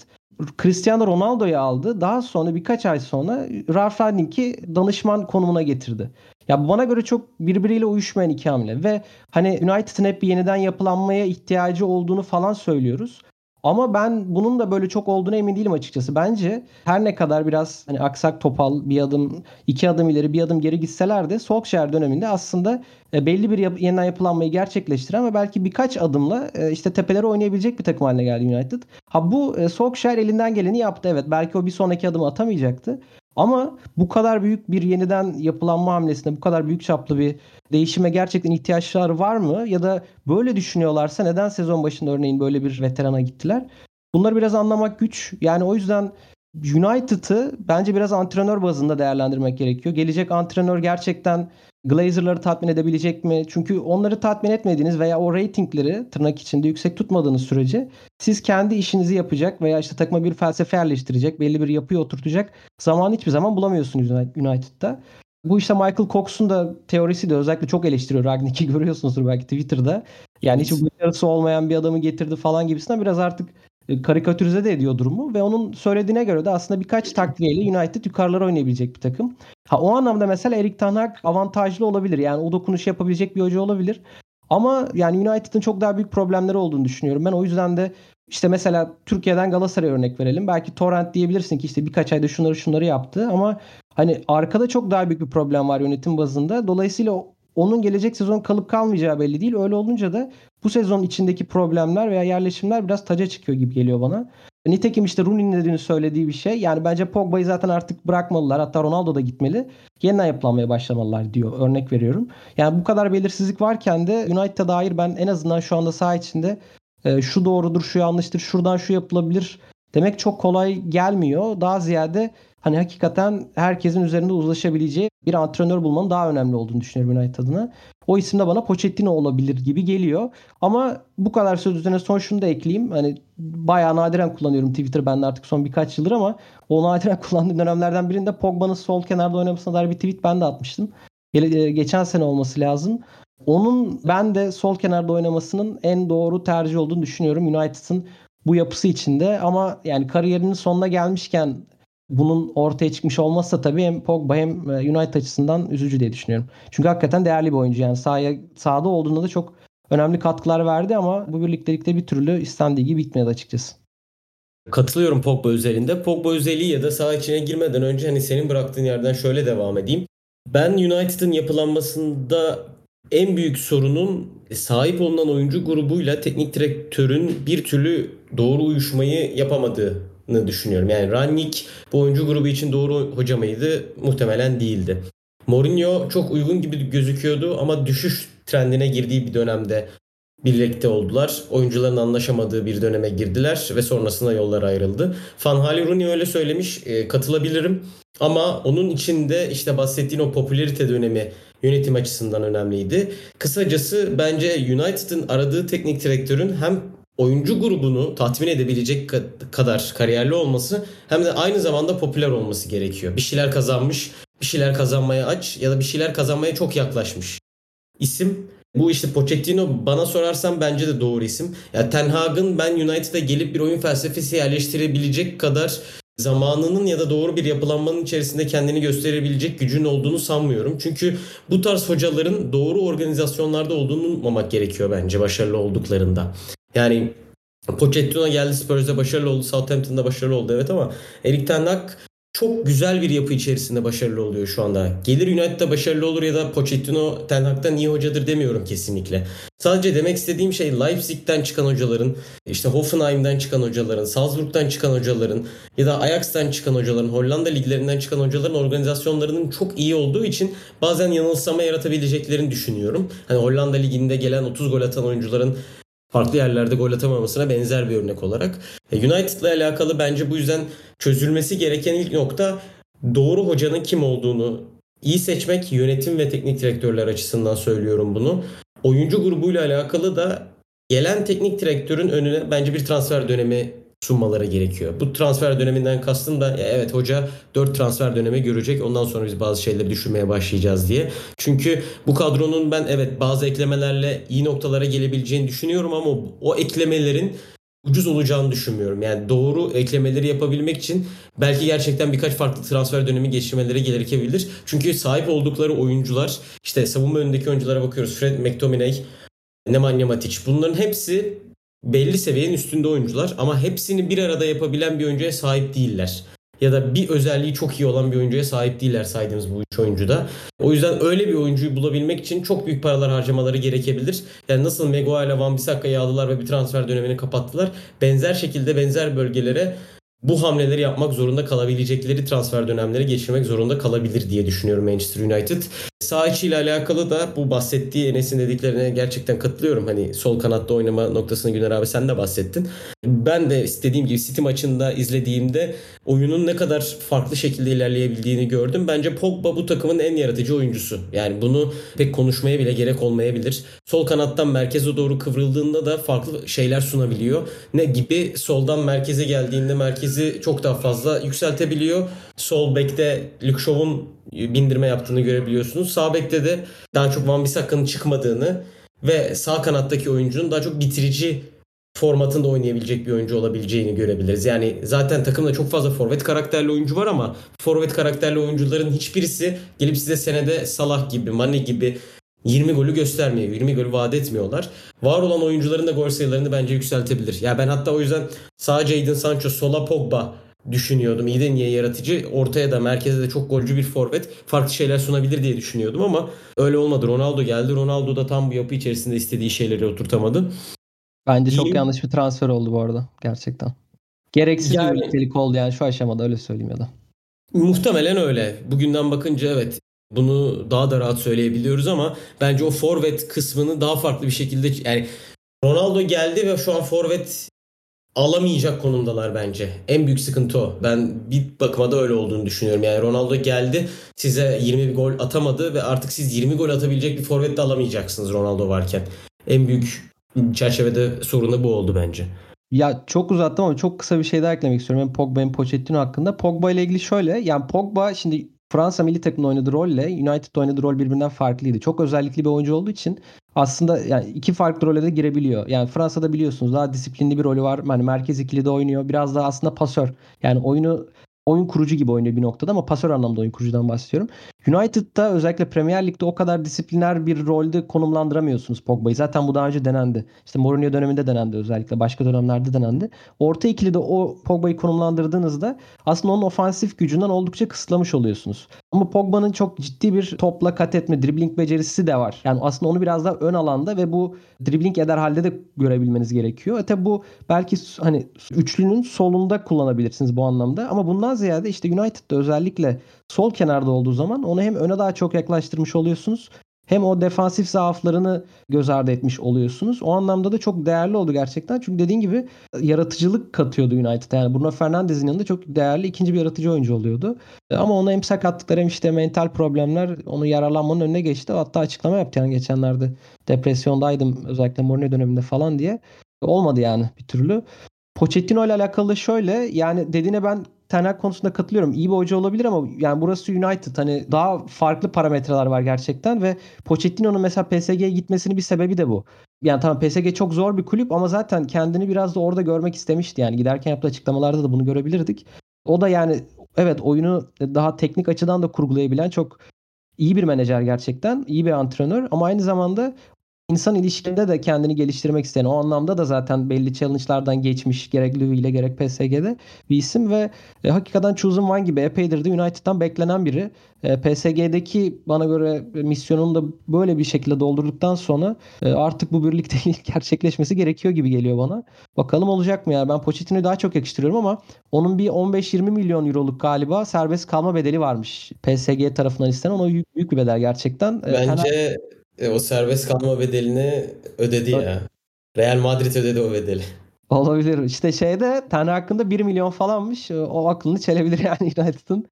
Cristiano Ronaldo'yu aldı. Daha sonra birkaç ay sonra Ralf Rangnick'i danışman konumuna getirdi. Ya bana göre çok birbiriyle uyuşmayan iki hamle ve hani United'ın hep bir yeniden yapılanmaya ihtiyacı olduğunu falan söylüyoruz. Ama ben bunun da böyle çok olduğuna emin değilim açıkçası. Bence her ne kadar biraz hani aksak topal bir adım, iki adım ileri bir adım geri gitseler de Solskjaer döneminde aslında e, belli bir yap- yeniden yapılanmayı gerçekleştiren ve belki birkaç adımla e, işte tepelere oynayabilecek bir takım haline geldi United. Ha bu e, Solskjaer elinden geleni yaptı evet. Belki o bir sonraki adımı atamayacaktı. Ama bu kadar büyük bir yeniden yapılanma hamlesinde bu kadar büyük çaplı bir değişime gerçekten ihtiyaçları var mı? Ya da böyle düşünüyorlarsa neden sezon başında örneğin böyle bir veterana gittiler? Bunları biraz anlamak güç. Yani o yüzden United'ı bence biraz antrenör bazında değerlendirmek gerekiyor. Gelecek antrenör gerçekten Glazer'ları tatmin edebilecek mi? Çünkü onları tatmin etmediğiniz veya o ratingleri tırnak içinde yüksek tutmadığınız sürece siz kendi işinizi yapacak veya işte takıma bir felsefe yerleştirecek, belli bir yapıyı oturtacak zaman hiçbir zaman bulamıyorsunuz United'da. Bu işte Michael Cox'un da teorisi de özellikle çok eleştiriyor Ragnick'i görüyorsunuzdur belki Twitter'da. Yani hiç başarısı olmayan bir adamı getirdi falan gibisinden biraz artık karikatürize de ediyor durumu ve onun söylediğine göre de aslında birkaç takviyeyle United yukarılara oynayabilecek bir takım. Ha o anlamda mesela Erik Ten Hag avantajlı olabilir. Yani o dokunuş yapabilecek bir hoca olabilir. Ama yani United'ın çok daha büyük problemleri olduğunu düşünüyorum. Ben o yüzden de işte mesela Türkiye'den Galatasaray örnek verelim. Belki Torrent diyebilirsin ki işte birkaç ayda şunları şunları yaptı ama hani arkada çok daha büyük bir problem var yönetim bazında. Dolayısıyla onun gelecek sezon kalıp kalmayacağı belli değil. Öyle olunca da bu sezon içindeki problemler veya yerleşimler biraz taca çıkıyor gibi geliyor bana. Nitekim işte Rooney'nin dediğini söylediği bir şey. Yani bence Pogba'yı zaten artık bırakmalılar. Hatta Ronaldo da gitmeli. Yeniden yapılanmaya başlamalılar diyor. Örnek veriyorum. Yani bu kadar belirsizlik varken de United'a dair ben en azından şu anda saha içinde e, şu doğrudur, şu yanlıştır, şuradan şu yapılabilir demek çok kolay gelmiyor. Daha ziyade hani hakikaten herkesin üzerinde uzlaşabileceği bir antrenör bulmanın daha önemli olduğunu düşünüyorum United adına. O isim de bana Pochettino olabilir gibi geliyor. Ama bu kadar söz üzerine son şunu da ekleyeyim. Hani bayağı nadiren kullanıyorum Twitter ben de artık son birkaç yıldır ama o nadiren kullandığım dönemlerden birinde Pogba'nın sol kenarda oynamasına dair bir tweet ben de atmıştım. E, geçen sene olması lazım. Onun ben de sol kenarda oynamasının en doğru tercih olduğunu düşünüyorum United'ın bu yapısı içinde ama yani kariyerinin sonuna gelmişken bunun ortaya çıkmış olmazsa tabii hem Pogba hem e, United açısından üzücü diye düşünüyorum. Çünkü hakikaten değerli bir oyuncu yani sahaya, sahada olduğunda da çok önemli katkılar verdi ama bu birliktelikte bir türlü istendiği gibi bitmedi açıkçası. Katılıyorum Pogba özelinde. Pogba özelliği ya da saha içine girmeden önce hani senin bıraktığın yerden şöyle devam edeyim. Ben United'ın yapılanmasında en büyük sorunun sahip olunan oyuncu grubuyla teknik direktörün bir türlü doğru uyuşmayı yapamadığını düşünüyorum. Yani Rannik bu oyuncu grubu için doğru hoca mıydı? Muhtemelen değildi. Mourinho çok uygun gibi gözüküyordu ama düşüş trendine girdiği bir dönemde birlikte oldular. Oyuncuların anlaşamadığı bir döneme girdiler ve sonrasında yollar ayrıldı. Van Hali Rooney öyle söylemiş. E, katılabilirim. Ama onun içinde işte bahsettiğin o popülerite dönemi yönetim açısından önemliydi. Kısacası bence United'ın aradığı teknik direktörün hem oyuncu grubunu tatmin edebilecek kadar kariyerli olması hem de aynı zamanda popüler olması gerekiyor. Bir şeyler kazanmış, bir şeyler kazanmaya aç ya da bir şeyler kazanmaya çok yaklaşmış. İsim bu işte Pochettino bana sorarsan bence de doğru isim. Ya Ten Hag'ın ben United'a gelip bir oyun felsefesi yerleştirebilecek kadar zamanının ya da doğru bir yapılanmanın içerisinde kendini gösterebilecek gücün olduğunu sanmıyorum. Çünkü bu tarz hocaların doğru organizasyonlarda olduğunu unutmamak gerekiyor bence başarılı olduklarında. Yani Pochettino geldi Spurs'e başarılı oldu, Southampton'da başarılı oldu evet ama Erik Ten Hag çok güzel bir yapı içerisinde başarılı oluyor şu anda. Gelir United'da başarılı olur ya da Pochettino Ten Hag'dan iyi hocadır demiyorum kesinlikle. Sadece demek istediğim şey Leipzig'ten çıkan hocaların, işte Hoffenheim'den çıkan hocaların, Salzburg'dan çıkan hocaların ya da Ajax'tan çıkan hocaların, Hollanda liglerinden çıkan hocaların organizasyonlarının çok iyi olduğu için bazen yanılsama yaratabileceklerini düşünüyorum. Hani Hollanda liginde gelen 30 gol atan oyuncuların farklı yerlerde gol atamamasına benzer bir örnek olarak. E, United'la alakalı bence bu yüzden çözülmesi gereken ilk nokta doğru hocanın kim olduğunu iyi seçmek. Yönetim ve teknik direktörler açısından söylüyorum bunu. Oyuncu grubuyla alakalı da gelen teknik direktörün önüne bence bir transfer dönemi sunmaları gerekiyor. Bu transfer döneminden kastım da evet hoca 4 transfer dönemi görecek. Ondan sonra biz bazı şeyleri düşünmeye başlayacağız diye. Çünkü bu kadronun ben evet bazı eklemelerle iyi noktalara gelebileceğini düşünüyorum ama o eklemelerin ucuz olacağını düşünmüyorum. Yani doğru eklemeleri yapabilmek için belki gerçekten birkaç farklı transfer dönemi geçirmeleri gerekebilir. Çünkü sahip oldukları oyuncular işte savunma önündeki oyunculara bakıyoruz. Fred McTominay, Nemanja Matic bunların hepsi belli seviyenin üstünde oyuncular ama hepsini bir arada yapabilen bir oyuncuya sahip değiller. Ya da bir özelliği çok iyi olan bir oyuncuya sahip değiller saydığımız bu üç oyuncuda. O yüzden öyle bir oyuncuyu bulabilmek için çok büyük paralar harcamaları gerekebilir. Yani nasıl Maguire ile Van Bissaka'yı aldılar ve bir transfer dönemini kapattılar. Benzer şekilde benzer bölgelere bu hamleleri yapmak zorunda kalabilecekleri transfer dönemleri geçirmek zorunda kalabilir diye düşünüyorum Manchester United. Sağ ile alakalı da bu bahsettiği Enes'in dediklerine gerçekten katılıyorum. Hani sol kanatta oynama noktasını Güner abi sen de bahsettin. Ben de istediğim gibi City maçında izlediğimde oyunun ne kadar farklı şekilde ilerleyebildiğini gördüm. Bence Pogba bu takımın en yaratıcı oyuncusu. Yani bunu pek konuşmaya bile gerek olmayabilir. Sol kanattan merkeze doğru kıvrıldığında da farklı şeyler sunabiliyor. Ne gibi soldan merkeze geldiğinde merkezi çok daha fazla yükseltebiliyor. Sol bekte Luke Shaw'un bindirme yaptığını görebiliyorsunuz. Sağ bekte de daha çok Van Bissaka'nın çıkmadığını ve sağ kanattaki oyuncunun daha çok bitirici formatında oynayabilecek bir oyuncu olabileceğini görebiliriz. Yani zaten takımda çok fazla forvet karakterli oyuncu var ama forvet karakterli oyuncuların hiçbirisi gelip size senede Salah gibi, Mane gibi 20 golü göstermiyor. 20 golü vaat etmiyorlar. Var olan oyuncuların da gol sayılarını bence yükseltebilir. Ya ben hatta o yüzden sadece Jadon Sancho, sola Pogba düşünüyordum. İyi de niye yaratıcı? Ortaya da merkeze de çok golcü bir forvet. Farklı şeyler sunabilir diye düşünüyordum ama öyle olmadı. Ronaldo geldi. Ronaldo da tam bu yapı içerisinde istediği şeyleri oturtamadı. Bence çok yanlış bir transfer oldu bu arada gerçekten. Gereksiz yani, bir birliktelik oldu yani şu aşamada öyle söyleyeyim ya da. Muhtemelen öyle. Bugünden bakınca evet bunu daha da rahat söyleyebiliyoruz ama bence o forvet kısmını daha farklı bir şekilde yani Ronaldo geldi ve şu an forvet alamayacak konumdalar bence. En büyük sıkıntı o. Ben bir bakıma da öyle olduğunu düşünüyorum. Yani Ronaldo geldi size 20 gol atamadı ve artık siz 20 gol atabilecek bir forvet de alamayacaksınız Ronaldo varken. En büyük çerçevede sorunu bu oldu bence. Ya çok uzattım ama çok kısa bir şey daha eklemek istiyorum. Hem Pogba hem Pochettino hakkında. Pogba ile ilgili şöyle. Yani Pogba şimdi Fransa milli takımında oynadığı rolle United'da oynadığı rol birbirinden farklıydı. Çok özellikli bir oyuncu olduğu için aslında yani iki farklı role de girebiliyor. Yani Fransa'da biliyorsunuz daha disiplinli bir rolü var. Yani merkez ikili oynuyor. Biraz daha aslında pasör. Yani oyunu oyun kurucu gibi oynuyor bir noktada ama pasör anlamda oyun kurucudan bahsediyorum. United'da özellikle Premier Lig'de o kadar disipliner bir rolde konumlandıramıyorsunuz Pogba'yı. Zaten bu daha önce denendi. İşte Mourinho döneminde denendi özellikle. Başka dönemlerde denendi. Orta ikili de o Pogba'yı konumlandırdığınızda aslında onun ofansif gücünden oldukça kısıtlamış oluyorsunuz. Ama Pogba'nın çok ciddi bir topla kat etme, dribbling becerisi de var. Yani aslında onu biraz daha ön alanda ve bu dribbling eder halde de görebilmeniz gerekiyor. E tabi bu belki hani üçlünün solunda kullanabilirsiniz bu anlamda. Ama bundan ziyade işte United'da özellikle sol kenarda olduğu zaman onu hem öne daha çok yaklaştırmış oluyorsunuz hem o defansif zaaflarını göz ardı etmiş oluyorsunuz. O anlamda da çok değerli oldu gerçekten. Çünkü dediğin gibi yaratıcılık katıyordu United. Yani Bruno Fernandes'in yanında çok değerli ikinci bir yaratıcı oyuncu oluyordu. Ama ona hem sakatlıklar hem işte mental problemler onu yararlanmanın önüne geçti. Hatta açıklama yaptı yani geçenlerde. Depresyondaydım özellikle Mourinho döneminde falan diye. Olmadı yani bir türlü. Pochettino ile alakalı şöyle yani dediğine ben Ten Hag konusunda katılıyorum. İyi bir hoca olabilir ama yani burası United. Hani daha farklı parametreler var gerçekten ve Pochettino'nun mesela PSG'ye gitmesinin bir sebebi de bu. Yani tamam PSG çok zor bir kulüp ama zaten kendini biraz da orada görmek istemişti. Yani giderken yaptığı açıklamalarda da bunu görebilirdik. O da yani evet oyunu daha teknik açıdan da kurgulayabilen çok iyi bir menajer gerçekten. iyi bir antrenör ama aynı zamanda insan ilişkinde de kendini geliştirmek isteyen o anlamda da zaten belli challenge'lardan geçmiş gerek Louis ile gerek PSG'de bir isim ve e, hakikaten Chosen One gibi epeydir de United'dan beklenen biri. E, PSG'deki bana göre misyonunu da böyle bir şekilde doldurduktan sonra e, artık bu birliktelik gerçekleşmesi gerekiyor gibi geliyor bana. Bakalım olacak mı yani ben Pochettino'yu daha çok yakıştırıyorum ama onun bir 15-20 milyon euroluk galiba serbest kalma bedeli varmış. PSG tarafından istenen o büyük, büyük bir bedel gerçekten. E, Bence e, o serbest kalma bedelini ödedi ya. Real Madrid ödedi o bedeli. Olabilir. İşte şeyde Tanrı hakkında 1 milyon falanmış. E, o aklını çelebilir yani United'ın.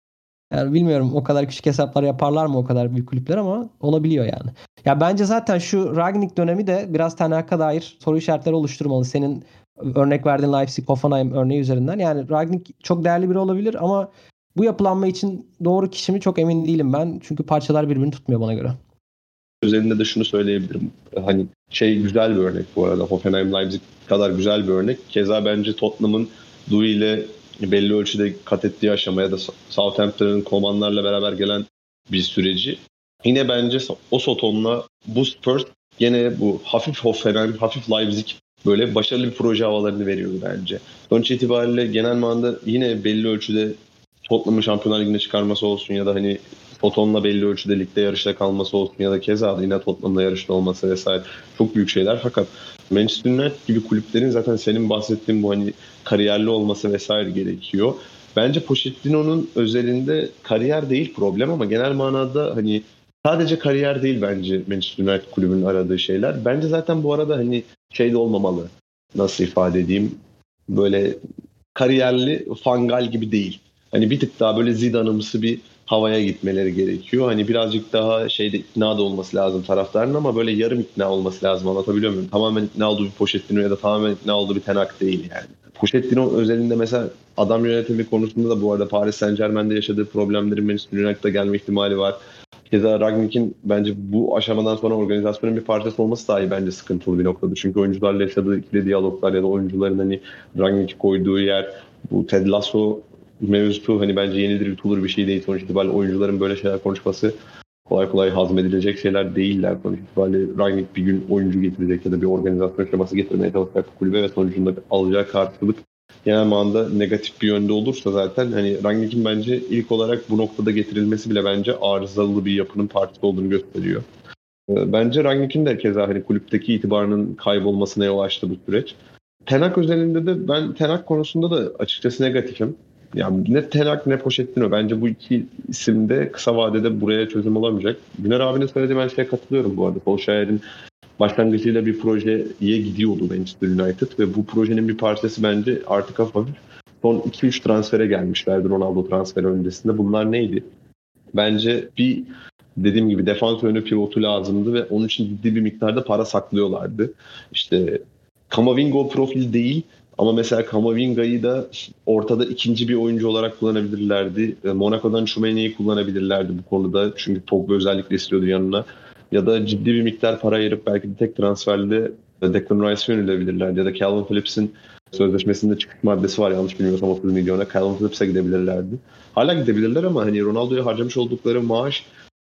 Yani bilmiyorum o kadar küçük hesaplar yaparlar mı o kadar büyük kulüpler ama olabiliyor yani. Ya bence zaten şu Ragnik dönemi de biraz Ten dair soru işaretleri oluşturmalı. Senin örnek verdiğin Leipzig, Hoffenheim örneği üzerinden. Yani Ragnik çok değerli biri olabilir ama bu yapılanma için doğru kişi mi çok emin değilim ben. Çünkü parçalar birbirini tutmuyor bana göre. Üzerinde de şunu söyleyebilirim. Hani şey güzel bir örnek bu arada. Hoffenheim Leipzig kadar güzel bir örnek. Keza bence Tottenham'ın Dewey ile belli ölçüde kat ettiği aşama ya da Southampton'ın komanlarla beraber gelen bir süreci. Yine bence o Soton'la bu Spurs yine bu hafif Hoffenheim, hafif Leipzig böyle başarılı bir proje havalarını veriyordu bence. Sonuç itibariyle genel manada yine belli ölçüde Tottenham'ın Şampiyonlar Ligi'ne çıkarması olsun ya da hani Tottenham'la belli ölçüde ligde yarışta kalması olsun ya da keza yine Tottenham'la yarışta olması vesaire çok büyük şeyler. Fakat Manchester United gibi kulüplerin zaten senin bahsettiğin bu hani kariyerli olması vesaire gerekiyor. Bence Pochettino'nun özelinde kariyer değil problem ama genel manada hani sadece kariyer değil bence Manchester United kulübünün aradığı şeyler. Bence zaten bu arada hani şey de olmamalı. Nasıl ifade edeyim? Böyle kariyerli fangal gibi değil. Hani bir tık daha böyle Zidane'ımsı bir havaya gitmeleri gerekiyor. Hani birazcık daha şeyde ikna da olması lazım taraftarın ama böyle yarım ikna olması lazım anlatabiliyor muyum? Tamamen ikna olduğu bir Pochettino ya da tamamen ikna olduğu bir Tenak değil yani. Pochettino özelinde mesela adam yönetimi konusunda da bu arada Paris Saint Germain'de yaşadığı problemlerin Manchester United'a gelme ihtimali var. Keza Ragnik'in bence bu aşamadan sonra organizasyonun bir parçası olması dahi bence sıkıntılı bir noktada. Çünkü oyuncularla yaşadığı ikili diyaloglar ya da oyuncuların hani Ragnik'i koyduğu yer bu Ted Lasso mevzusu hani bence yenidir yutulur bir şey değil. Sonuç itibariyle oyuncuların böyle şeyler konuşması kolay kolay hazmedilecek şeyler değiller. Sonuç itibariyle Rangnick bir gün oyuncu getirecek ya da bir organizasyon şeması getirmeye çalışacak kulübe ve sonucunda alacağı karşılık genel manada negatif bir yönde olursa zaten hani Rangnick'in bence ilk olarak bu noktada getirilmesi bile bence arızalı bir yapının partisi olduğunu gösteriyor. Ee, bence Rangnick'in de keza hani kulüpteki itibarının kaybolmasına yol açtı bu süreç. Tenak özelinde de ben Tenak konusunda da açıkçası negatifim. Yani ne Tenak ne Pochettino. Bence bu iki isimde kısa vadede buraya çözüm olamayacak. Güner abinin söylediği ben şeye katılıyorum bu arada. Solskjaer'in başlangıcıyla bir projeye gidiyordu Manchester United ve bu projenin bir parçası bence artık hafif son 2-3 transfere gelmişlerdi Ronaldo transferi öncesinde. Bunlar neydi? Bence bir dediğim gibi defans önü pivotu lazımdı ve onun için ciddi bir miktarda para saklıyorlardı. İşte Kamavingo profil değil ama mesela Kamavinga'yı da ortada ikinci bir oyuncu olarak kullanabilirlerdi. E, Monaco'dan Chouameni'yi kullanabilirlerdi bu konuda. Çünkü Pogba özellikle istiyordu yanına. Ya da ciddi bir miktar para ayırıp belki de tek transferle Declan Rice'e yönelebilirlerdi. Ya da Calvin Phillips'in sözleşmesinde çıkış maddesi var yanlış bilmiyorsam 30 milyona. Calvin Phillips'e gidebilirlerdi. Hala gidebilirler ama hani Ronaldo'ya harcamış oldukları maaş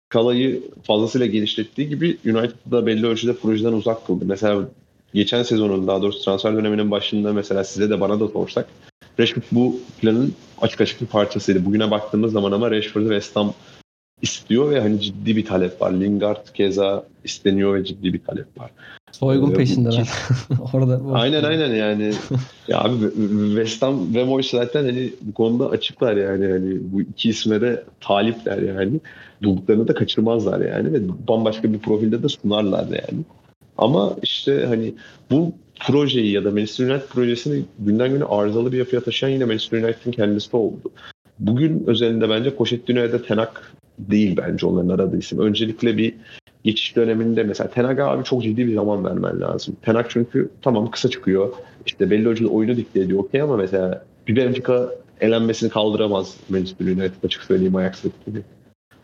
Kala'yı fazlasıyla genişlettiği gibi United'da belli ölçüde projeden uzak kıldı. Mesela geçen sezonun daha doğrusu transfer döneminin başında mesela size de bana da sorsak Rashford bu planın açık açık bir parçasıydı. Bugüne baktığımız zaman ama Rashford'u West Ham istiyor ve hani ciddi bir talep var. Lingard keza isteniyor ve ciddi bir talep var. Soygun ee, peşindeler. Orada. Aynen aynen yani. ya abi West Ham ve Moyes zaten hani bu konuda açıklar yani. Hani bu iki isme de talipler yani. Bulduklarını da kaçırmazlar yani ve bambaşka bir profilde de sunarlar yani. Ama işte hani bu projeyi ya da Manchester United projesini günden güne arızalı bir yapıya taşıyan yine Manchester United'in kendisi oldu. Bugün özelinde bence Pochettino ya da Tenak değil bence onların aradığı isim. Öncelikle bir geçiş döneminde mesela Tenak abi çok ciddi bir zaman vermen lazım. Tenak çünkü tamam kısa çıkıyor. İşte belli ölçüde oyunu dikte ediyor okey ama mesela bir Benfica elenmesini kaldıramaz Manchester United açık söyleyeyim Ajax'taki gibi.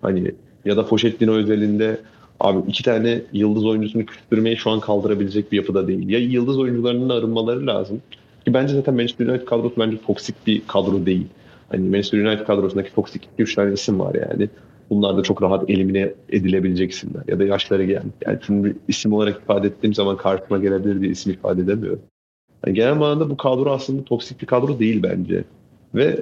Hani ya da Pochettino özelinde abi iki tane yıldız oyuncusunu küstürmeyi şu an kaldırabilecek bir yapıda değil. Ya yıldız oyuncularının arınmaları lazım. Ki bence zaten Manchester United kadrosu bence toksik bir kadro değil. Hani Manchester United kadrosundaki toksik 2-3 tane isim var yani. Bunlar da çok rahat elimine edilebilecek isimler. Ya da yaşları geldi. Yani şimdi isim olarak ifade ettiğim zaman karşıma gelebilir diye isim ifade edemiyorum. Yani genel manada bu kadro aslında toksik bir kadro değil bence. Ve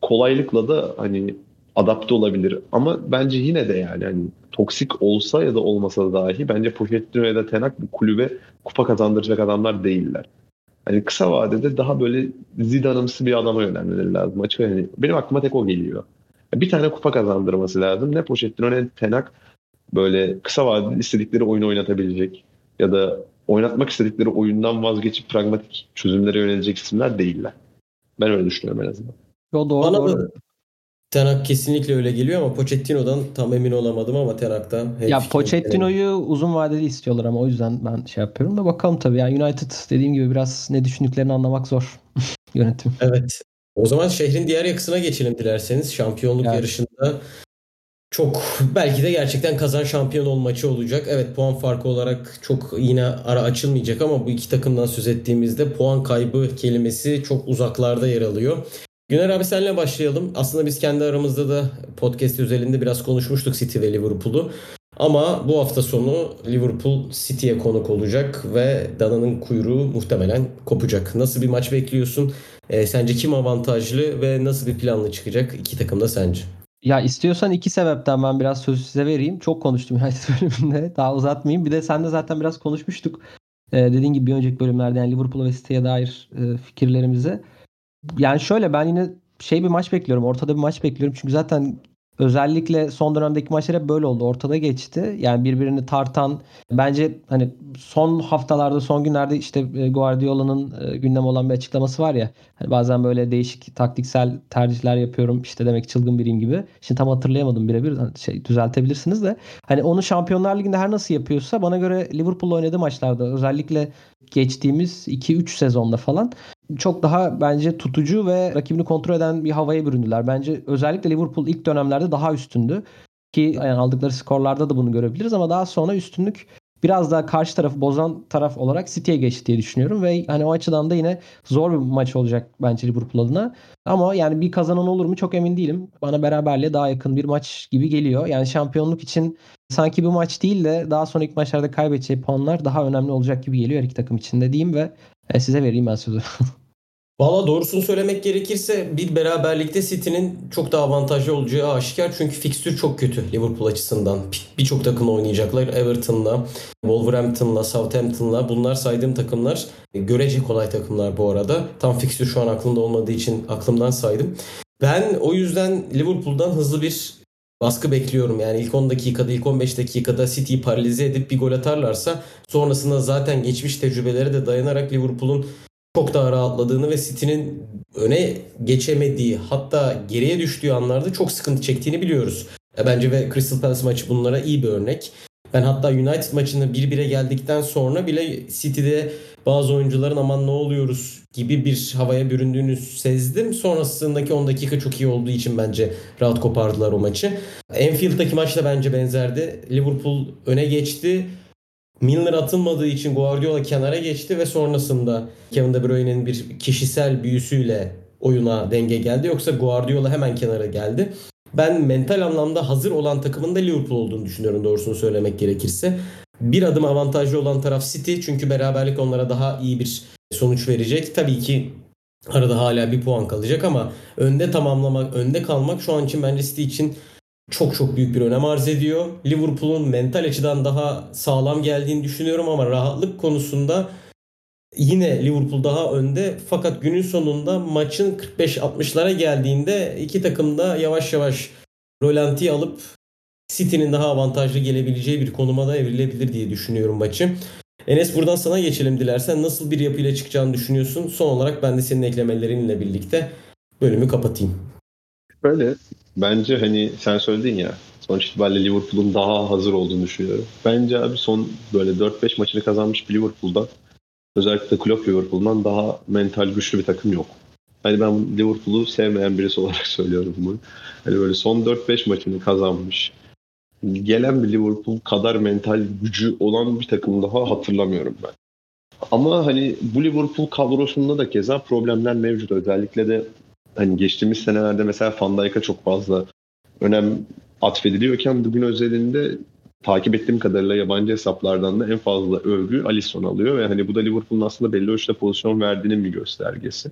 kolaylıkla da hani adapte olabilir. Ama bence yine de yani hani toksik olsa ya da olmasa da dahi bence Pochettino ya da Tenak bu kulübe kupa kazandıracak adamlar değiller. Hani kısa vadede daha böyle Zidane'ımsı bir adama yönelmeleri lazım. Açık yani benim aklıma tek o geliyor. Bir tane kupa kazandırması lazım. Ne Pochettino ne Tenak böyle kısa vadede istedikleri oyunu oynatabilecek ya da oynatmak istedikleri oyundan vazgeçip pragmatik çözümlere yönelecek isimler değiller. Ben öyle düşünüyorum en azından. Yo, doğru, Bana doğru. Tenak kesinlikle öyle geliyor ama Pochettino'dan tam emin olamadım ama Tenak'ta. Ya Pochettino'yu uzun vadeli istiyorlar ama o yüzden ben şey yapıyorum da bakalım tabii. Yani United dediğim gibi biraz ne düşündüklerini anlamak zor yönetim. Evet. O zaman şehrin diğer yakasına geçelim dilerseniz. Şampiyonluk evet. yarışında çok belki de gerçekten kazan şampiyon ol maçı olacak. Evet puan farkı olarak çok yine ara açılmayacak ama bu iki takımdan söz ettiğimizde puan kaybı kelimesi çok uzaklarda yer alıyor. Güner abi senle başlayalım. Aslında biz kendi aramızda da podcast özelinde biraz konuşmuştuk City ve Liverpool'u. Ama bu hafta sonu Liverpool City'ye konuk olacak ve dananın kuyruğu muhtemelen kopacak. Nasıl bir maç bekliyorsun? E, sence kim avantajlı ve nasıl bir planlı çıkacak iki takım da sence? Ya istiyorsan iki sebepten ben biraz sözü size vereyim. Çok konuştum United bölümünde. Daha uzatmayayım. Bir de sen de zaten biraz konuşmuştuk. Ee, dediğin gibi bir önceki bölümlerde yani Liverpool ve City'ye dair e, fikirlerimizi. Yani şöyle ben yine şey bir maç bekliyorum. Ortada bir maç bekliyorum. Çünkü zaten Özellikle son dönemdeki maçlar hep böyle oldu. Ortada geçti. Yani birbirini tartan bence hani son haftalarda son günlerde işte e, Guardiola'nın e, gündem olan bir açıklaması var ya. Hani bazen böyle değişik taktiksel tercihler yapıyorum. işte demek çılgın biriyim gibi. Şimdi tam hatırlayamadım birebir. Hani şey düzeltebilirsiniz de. Hani onu Şampiyonlar Ligi'nde her nasıl yapıyorsa bana göre Liverpool'la oynadığı maçlarda özellikle geçtiğimiz 2-3 sezonda falan çok daha bence tutucu ve rakibini kontrol eden bir havaya büründüler. Bence özellikle Liverpool ilk dönemlerde daha üstündü. Ki yani aldıkları skorlarda da bunu görebiliriz ama daha sonra üstünlük biraz daha karşı tarafı bozan taraf olarak City'ye geçti diye düşünüyorum ve hani o açıdan da yine zor bir maç olacak bence Liverpool adına. Ama yani bir kazanan olur mu çok emin değilim. Bana beraberliğe daha yakın bir maç gibi geliyor. Yani şampiyonluk için sanki bir maç değil de daha sonraki maçlarda kaybedeceği puanlar daha önemli olacak gibi geliyor her iki takım için de diyeyim ve e, size vereyim ben sözü. Valla doğrusunu söylemek gerekirse bir beraberlikte City'nin çok daha avantajlı olacağı aşikar. Çünkü fikstür çok kötü Liverpool açısından. Birçok takım oynayacaklar. Everton'la, Wolverhampton'la, Southampton'la bunlar saydığım takımlar. Görece kolay takımlar bu arada. Tam fikstür şu an aklımda olmadığı için aklımdan saydım. Ben o yüzden Liverpool'dan hızlı bir baskı bekliyorum. Yani ilk 10 dakikada, ilk 15 dakikada City'yi paralize edip bir gol atarlarsa sonrasında zaten geçmiş tecrübelere de dayanarak Liverpool'un çok daha rahatladığını ve City'nin öne geçemediği hatta geriye düştüğü anlarda çok sıkıntı çektiğini biliyoruz. Bence ve Crystal Palace maçı bunlara iyi bir örnek. Ben hatta United maçında 1-1'e geldikten sonra bile City'de bazı oyuncuların aman ne oluyoruz gibi bir havaya büründüğünü sezdim. Sonrasındaki 10 dakika çok iyi olduğu için bence rahat kopardılar o maçı. Enfield'daki maç da bence benzerdi. Liverpool öne geçti. Milner atılmadığı için Guardiola kenara geçti ve sonrasında Kevin De Bruyne'nin bir kişisel büyüsüyle oyuna denge geldi. Yoksa Guardiola hemen kenara geldi. Ben mental anlamda hazır olan takımın da Liverpool olduğunu düşünüyorum doğrusunu söylemek gerekirse. Bir adım avantajlı olan taraf City çünkü beraberlik onlara daha iyi bir sonuç verecek. Tabii ki arada hala bir puan kalacak ama önde tamamlamak, önde kalmak şu an için bence City için çok çok büyük bir önem arz ediyor. Liverpool'un mental açıdan daha sağlam geldiğini düşünüyorum ama rahatlık konusunda yine Liverpool daha önde. Fakat günün sonunda maçın 45-60'lara geldiğinde iki takım da yavaş yavaş rolanti alıp City'nin daha avantajlı gelebileceği bir konuma da evrilebilir diye düşünüyorum maçı. Enes buradan sana geçelim dilersen. Nasıl bir yapıyla çıkacağını düşünüyorsun? Son olarak ben de senin eklemelerinle birlikte bölümü kapatayım. Böyle bence hani sen söyledin ya sonuç itibariyle Liverpool'un daha hazır olduğunu düşünüyorum. Bence abi son böyle 4-5 maçını kazanmış bir Liverpool'dan özellikle Klopp Liverpool'dan daha mental güçlü bir takım yok. Hani ben Liverpool'u sevmeyen birisi olarak söylüyorum bunu. Hani böyle son 4-5 maçını kazanmış. Gelen bir Liverpool kadar mental gücü olan bir takım daha hatırlamıyorum ben. Ama hani bu Liverpool kadrosunda da keza problemler mevcut. Özellikle de hani geçtiğimiz senelerde mesela Van Dijk'a çok fazla önem atfediliyorken bugün özelinde takip ettiğim kadarıyla yabancı hesaplardan da en fazla övgü Alisson alıyor ve hani bu da Liverpool'un aslında belli ölçüde pozisyon verdiğinin bir göstergesi.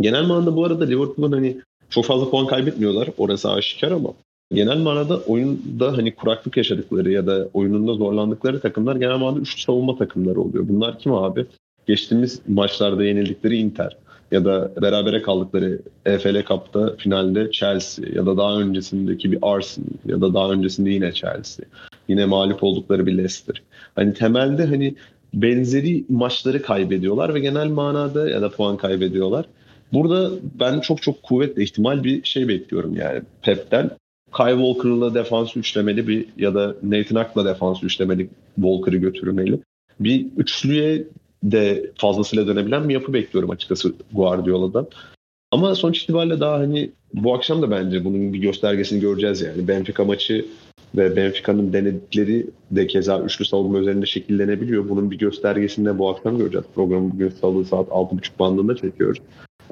Genel manada bu arada Liverpool'un hani çok fazla puan kaybetmiyorlar. Orası aşikar ama genel manada oyunda hani kuraklık yaşadıkları ya da oyununda zorlandıkları takımlar genel manada üçlü savunma takımları oluyor. Bunlar kim abi? Geçtiğimiz maçlarda yenildikleri Inter ya da berabere kaldıkları EFL Cup'ta finalde Chelsea ya da daha öncesindeki bir Arsenal ya da daha öncesinde yine Chelsea. Yine mağlup oldukları bir Leicester. Hani temelde hani benzeri maçları kaybediyorlar ve genel manada ya da puan kaybediyorlar. Burada ben çok çok kuvvetli ihtimal bir şey bekliyorum yani Pep'ten. Kyle Walker'la defans üçlemeli bir ya da Nathan Ack'la defans üçlemeli Walker'ı götürmeli. Bir üçlüye de fazlasıyla dönebilen bir yapı bekliyorum açıkçası Guardiola'dan. Ama sonuç itibariyle daha hani bu akşam da bence bunun bir göstergesini göreceğiz yani. Benfica maçı ve Benfica'nın denedikleri de keza üçlü savunma üzerinde şekillenebiliyor. Bunun bir göstergesini de bu akşam göreceğiz. Programı bugün salı saat 6.30 bandında çekiyoruz.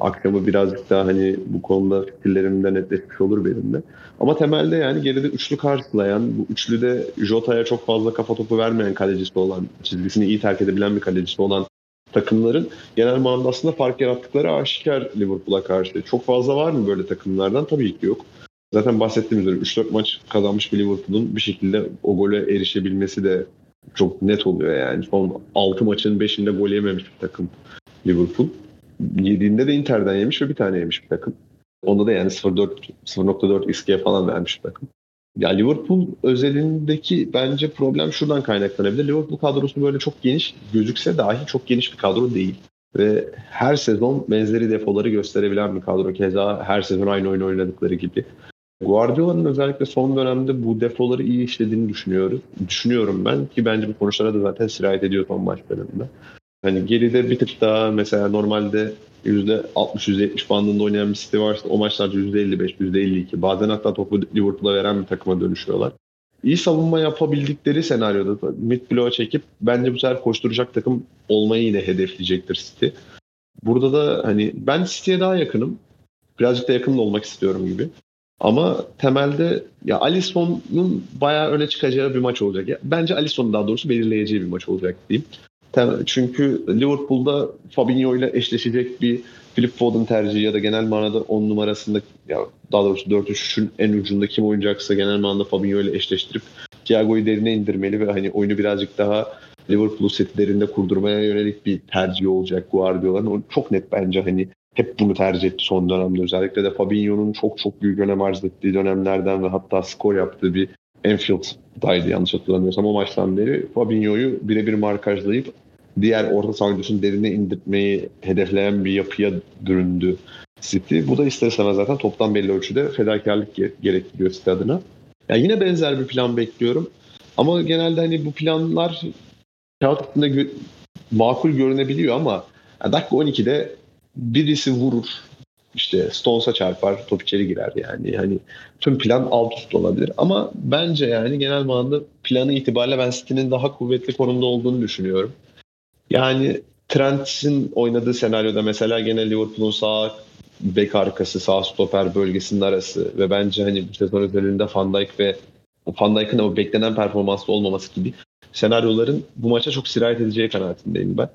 Akşamı birazcık daha hani bu konuda fikirlerimde netleşmiş olur benim de. Ama temelde yani geride üçlü karşılayan, bu üçlüde Jota'ya çok fazla kafa topu vermeyen kalecisi olan, çizgisini iyi terk edebilen bir kalecisi olan takımların genel manada aslında fark yarattıkları aşikar Liverpool'a karşı. Çok fazla var mı böyle takımlardan? Tabii ki yok. Zaten bahsettiğimiz üzere 3-4 maç kazanmış bir Liverpool'un bir şekilde o gole erişebilmesi de çok net oluyor yani. Son 6 maçın 5'inde gol yememiş bir takım Liverpool. Yediğinde de Inter'den yemiş ve bir tane yemiş bir takım. Onda da yani 0.4 0.4 iskiye falan vermiş bir takım. Ya Liverpool özelindeki bence problem şuradan kaynaklanabilir. Liverpool kadrosu böyle çok geniş gözükse dahi çok geniş bir kadro değil. Ve her sezon benzeri defoları gösterebilen bir kadro. Keza her sezon aynı oyun oynadıkları gibi. Guardiola'nın özellikle son dönemde bu defoları iyi işlediğini düşünüyoruz. Düşünüyorum ben ki bence bu konuşlara da zaten sirayet ediyor son maçlarında. Hani geride bir tık daha mesela normalde %60-%70 bandında oynayan bir City varsa o maçlarda %55, %52 bazen hatta topu Liverpool'a veren bir takıma dönüşüyorlar. İyi savunma yapabildikleri senaryoda mid bloğa çekip bence bu sefer koşturacak takım olmayı yine hedefleyecektir City. Burada da hani ben City'ye daha yakınım. Birazcık da yakın olmak istiyorum gibi. Ama temelde ya Alisson'un bayağı öne çıkacağı bir maç olacak. Ya, bence Alisson'un daha doğrusu belirleyeceği bir maç olacak diyeyim. Çünkü Liverpool'da Fabinho ile eşleşecek bir Philip Foden tercihi ya da genel manada 10 numarasında ya daha doğrusu 4-3'ün en ucunda kim oynayacaksa genel manada Fabinho ile eşleştirip Thiago'yu derine indirmeli ve hani oyunu birazcık daha Liverpool setlerinde kurdurmaya yönelik bir tercih olacak Guardiola'nın. Çok net bence hani hep bunu tercih etti son dönemde. Özellikle de Fabinho'nun çok çok büyük önem arz ettiği dönemlerden ve hatta skor yaptığı bir Enfield'daydı yanlış hatırlamıyorsam o maçtan beri Fabinho'yu birebir markajlayıp diğer orta saha derine indirmeyi hedefleyen bir yapıya büründü City. Bu da ister istemez zaten toptan belli ölçüde fedakarlık gerektiriyor City adına. Yani yine benzer bir plan bekliyorum. Ama genelde hani bu planlar kağıt üstünde gö- makul görünebiliyor ama yani dakika 12'de birisi vurur. İşte Stones'a çarpar, top içeri girer yani. Hani tüm plan alt üst olabilir. Ama bence yani genel manada planı itibariyle ben City'nin daha kuvvetli konumda olduğunu düşünüyorum. Yani Trent'in oynadığı senaryoda mesela gene Liverpool'un sağ bek arkası, sağ stoper bölgesinin arası ve bence hani bu sezon özelinde Van Dijk ve Van Dijk'ın o beklenen performanslı olmaması gibi senaryoların bu maça çok sirayet edeceği kanaatindeyim ben.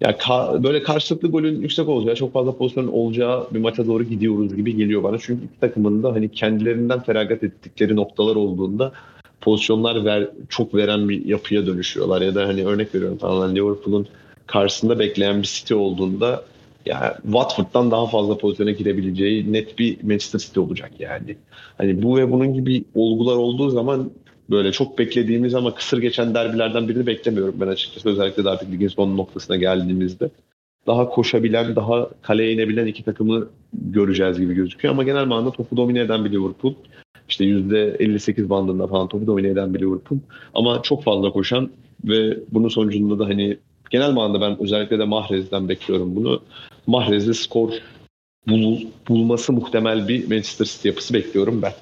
Ya ka- böyle karşılıklı golün yüksek olacağı, çok fazla pozisyonun olacağı bir maça doğru gidiyoruz gibi geliyor bana. Çünkü iki takımın da hani kendilerinden feragat ettikleri noktalar olduğunda pozisyonlar ver, çok veren bir yapıya dönüşüyorlar. Ya da hani örnek veriyorum tamamen Liverpool'un karşısında bekleyen bir City olduğunda ya Watford'dan daha fazla pozisyona girebileceği net bir Manchester City olacak yani. Hani bu ve bunun gibi olgular olduğu zaman böyle çok beklediğimiz ama kısır geçen derbilerden birini beklemiyorum ben açıkçası. Özellikle de artık ligin son noktasına geldiğimizde. Daha koşabilen, daha kaleye inebilen iki takımı göreceğiz gibi gözüküyor. Ama genel manada topu domine eden bir Liverpool. İşte %58 bandında falan topu domine eden bir Liverpool. Ama çok fazla koşan ve bunun sonucunda da hani genel manada ben özellikle de Mahrez'den bekliyorum bunu. Mahrez'de skor bul, bulması muhtemel bir Manchester City yapısı bekliyorum ben.